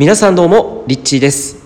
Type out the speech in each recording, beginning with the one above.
皆さんどうもリッチーです。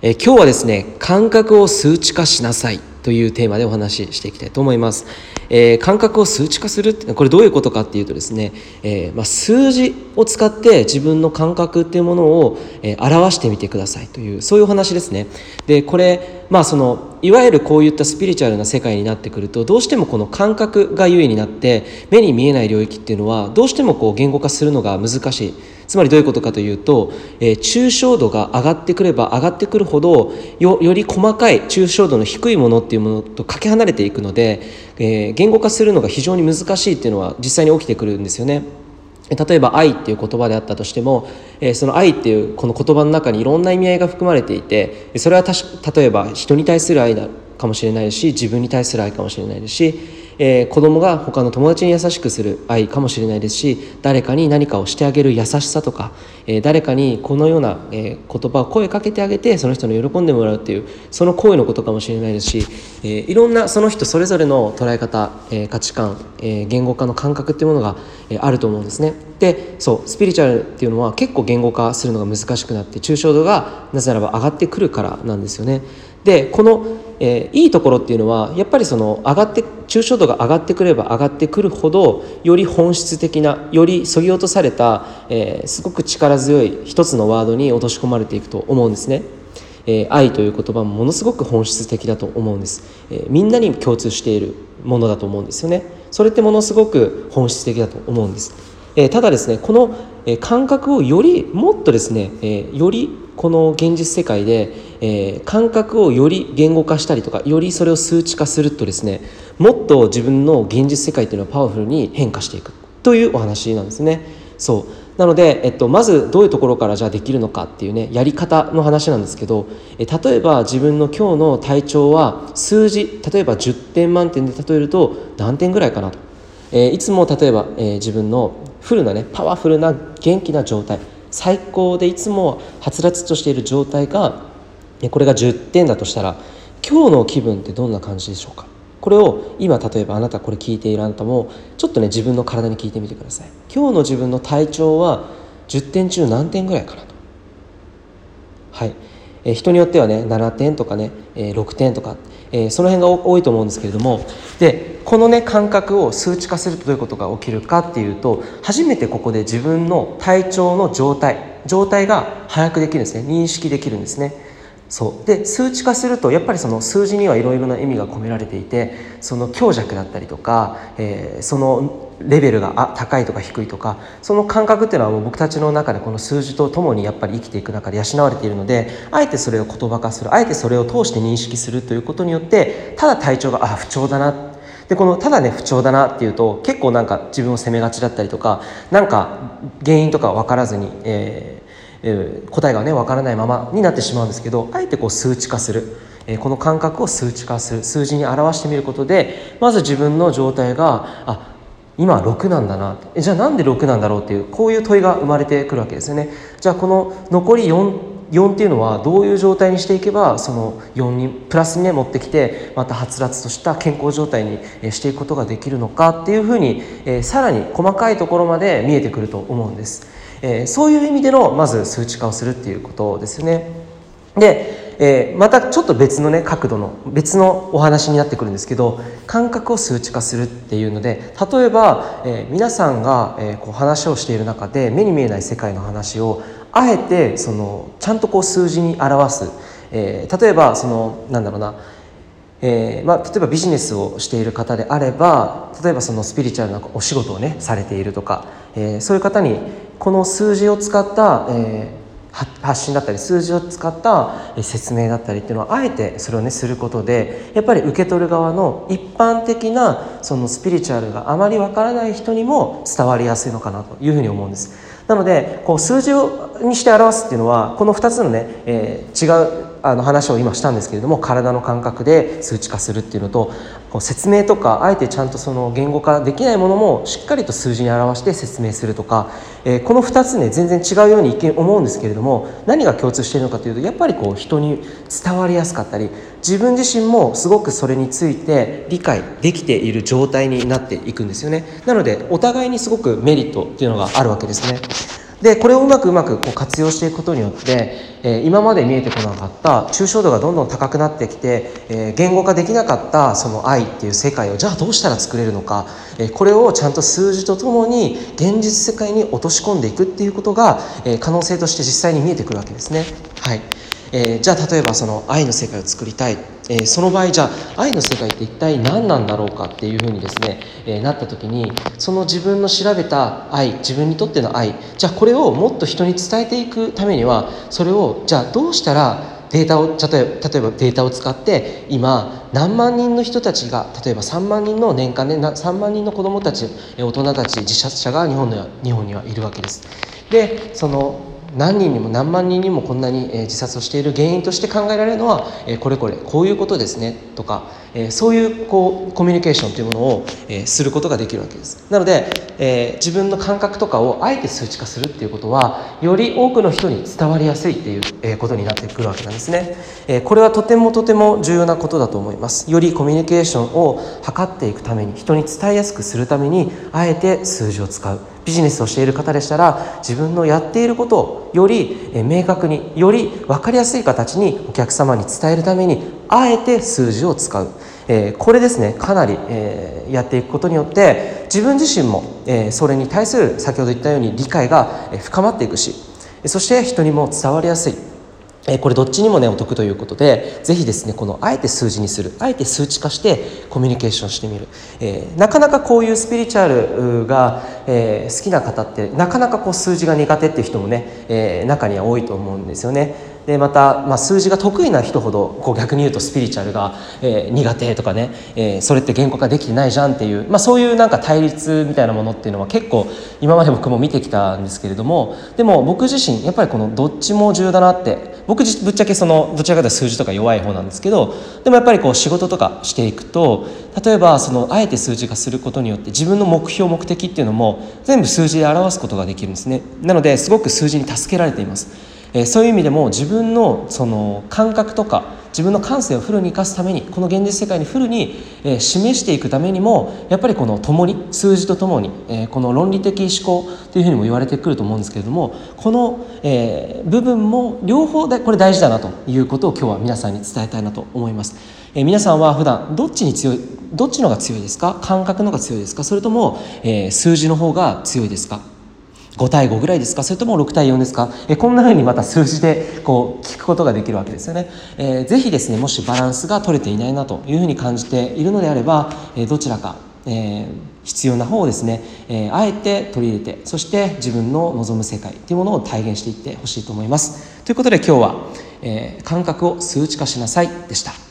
え今日はですね感覚を数値化しなさいというテーマでお話ししていきたいと思います、えー、感覚を数値化するってこれどういうことかっていうとですね、えー、まあ、数字を使って自分の感覚っていうものを、えー、表してみてくださいというそういうお話ですね。でこれまあそのいわゆるこういったスピリチュアルな世界になってくるとどうしてもこの感覚がゆえになって目に見えない領域っていうのはどうしてもこう言語化するのが難しい。つまりどういうことかというと、えー、抽象度が上がってくれば上がってくるほどより細かい抽象度の低いものっていうものとかけ離れていくので、えー、言語化するのが非常に難しいっていうのは実際に起きてくるんですよね。例えば愛っていう言葉であったとしても、えー、その愛っていうこの言葉の中にいろんな意味合いが含まれていてそれはたし例えば人に対する愛だかもしれないし自分に対する愛かもしれないですしえー、子供が他の友達に優しくする愛かもしれないですし誰かに何かをしてあげる優しさとか、えー、誰かにこのような、えー、言葉を声かけてあげてその人の喜んでもらうっていうその行為のことかもしれないですし、えー、いろんなその人それぞれの捉え方、えー、価値観、えー、言語化の感覚っていうものが、えー、あると思うんですね。でそうスピリチュアルっていうのは結構言語化するのが難しくなって抽象度がなぜならば上がってくるからなんですよね。でこの、えー、いいところっていうのはやっぱりその上がって抽象度が上がってくれば上がってくるほどより本質的なよりそぎ落とされた、えー、すごく力強い一つのワードに落とし込まれていくと思うんですね。えー、愛という言葉もものすごく本質的だと思うんです、えー、みんなに共通しているものだと思うんですよね。それってものすごく本質的だと思うんです、えー、ただですねこの、感覚をよりもっとですね、えよりこの現実世界で、えー、感覚をより言語化したりとかよりそれを数値化するとですねもっと自分の現実世界っていうのはパワフルに変化していく。というお話なんですね。そう。なので、えっと、まずどういうところからじゃあできるのかっていうねやり方の話なんですけどえ例えば自分の今日の体調は数字例えば10点満点で例えると何点ぐらいかなと、えー、いつも例えば、えー、自分のフルなねパワフルな元気な状態。最高でいつもはつらつとしている状態がこれが10点だとしたら今日の気分ってどんな感じでしょうか？これを今例えばあなたこれ聞いているあなたもちょっとね自分の体に聞いてみてください。今日の自分の体調は10点中何点ぐらいかなと。はい。え人によってはね7点とかね、え6点とか、えその辺が多いと思うんですけれどもでこのね感覚を数値化するとどういうことが起きるかっていうと初めてここで自分の体調の状態状態が把握できるんですね。認識できるんですね。そう。で数値化するとやっぱりその数字にはいろいろな意味が込められていてその強弱だったりとか、えー、そのレベルが高いとか低いとかその感覚っていうのはもう僕たちの中でこの数字とともにやっぱり生きていく中で養われているのであえてそれを言葉化するあえてそれを通して認識するということによってただ体調があ不調だな。でこのただね不調だなっていうと結構なんか自分を責めがちだったりとかなんか原因とか分からずに、えーえー、答えがね分からないままになってしまうんですけどあえてこう数値化する、えー、この感覚を数値化する。数字に表してみることでまず自分の状態があ今6なんだな。じゃあなんで6なんだろうっていうこういう問いが生まれてくるわけですよね。じゃあこの残り4 4っていうのはどういう状態にしていけばその4にプラスにね持ってきてまたはつらつとした健康状態にしていくことができるのかっていうふうに、えー、さらに細かいところまで見えてくると思うんです。えー、そういう意味でのまず数値化をするっていうことですね。で、えー、またちょっと別のね角度の別のお話になってくるんですけど感覚を数値化するっていうので例えば、えー、皆さんが、え、こう話をしている中で目に見えない世界の話をあえてそのちゃんとこう数字に表す、え、例えばそのなんだろうなえーまあ、例えばビジネスをしている方であれば例えばそのスピリチュアルなお仕事をねされているとか、えー、そういう方にこの数字を使った、えー、発信だったり数字を使った説明だったりっていうのはあえてそれをねすることでやっぱり受け取る側の一般的なそのスピリチュアルがあまりわからない人にも伝わりやすいのかなというふうに思うんです。なのでこう数字をにして表すっていうのはこの2つのね、えー、違うあの話を今したんですけれども体の感覚で数値化するっていうのとこう説明とかあえてちゃんとその言語化できないものもしっかりと数字に表して説明するとか、えー、この2つね全然違うように一見思うんですけれども何が共通しているのかというとやっぱりこう人に伝わりやすかったり自分自身もすごくそれについて理解できている状態になっていくんですよね。なのでお互いにすごくメリットっていうのがあるわけですね。でこれをうまくうまくこう活用していくことによって、えー、今まで見えてこなかった抽象度がどんどん高くなってきて、えー、言語化できなかったその愛っていう世界をじゃあどうしたら作れるのか、えー、これをちゃんと数字とともに現実世界に落とし込んでいくっていうことが、え可能性として実際に見えてくるわけですね。はいえー、じゃあ例えばその愛の世界を作りたい、えー、その場合じゃあ愛の世界って一体何なんだろうかっていうふうにですね、えー、なった時にその自分の調べた愛自分にとっての愛じゃあこれをもっと人に伝えていくためにはそれをじゃあどうしたらデータを例えばデータを使って今何万人の人たちが例えば3万人の年間で3万人の子どもたち大人たち自殺者が日本の日本にはいるわけです。でその何人にも何万人にもこんなに自殺をしている原因として考えられるのはこれこれこういうことですねとかそういうこうコミュニケーションというものをすることができるわけです。なので自分の感覚とかをあえて数値化するっていうことはより多くの人に伝わりやすいっていうことになってくるわけなんですね。これはとてもとても重要なことだと思います。よりコミュニケーションを図っていくために人に伝えやすくするためにあえて数字を使う。ビジネスをしている方でしたら自分のやっていることをより明確により分かりやすい形にお客様に伝えるためにあえて数字を使う、えこれですねかなり、えやっていくことによって自分自身も、えそれに対する先ほど言ったように理解が深まっていくしそして人にも伝わりやすい。えこれどっちにもねお得ということでぜひですねこのあえて数字にする。あえて数値化してコミュニケーションしてみる、えー、なかなかこういうスピリチュアルが、えー、好きな方ってなかなかこう数字が苦手っていう人もね、えー、中には多いと思うんですよね。でまた、まあ、数字が得意な人ほどこう逆に言うとスピリチュアルが、えー、苦手とかね、えー、それって言語化できてないじゃんっていう、まあ、そういうなんか対立みたいなものっていうのは結構今まで僕も見てきたんですけれどもでも僕自身やっぱりこのどっちも重要だなって僕ぶっちゃけそのどちらかというと数字とか弱い方なんですけどでもやっぱりこう仕事とかしていくと例えばそのあえて数字化することによって自分の目標目的っていうのも全部数字で表すことができるんですね。なのですごく数字に助けられています。えそういう意味でも自分のその感覚とか自分の感性をフルに生かすためにこの現実世界にフルに、え示していくためにもやっぱりこの共に数字とともに、えこの論理的思考というふうにも言われてくると思うんですけれどもこの、え部分も両方でこれ大事だなということを今日は皆さんに伝えたいなと思います。え皆さんは普段どっちに強いどっちのが強いですか？感覚のが強いですか？それとも、え数字の方が強いですか？5対5ぐらいですか？それとも6対4ですか、えこんなふうにまた数字でこう聞くことができるわけですよね、えー、ぜひですねもしバランスが取れていないなというふうに感じているのであれば、えどちらか、えー、必要な方をですね、えー、あえて取り入れてそして自分の望む世界というものを体現していってほしいと思います。ということで今日は、え感覚を数値化しなさいでした。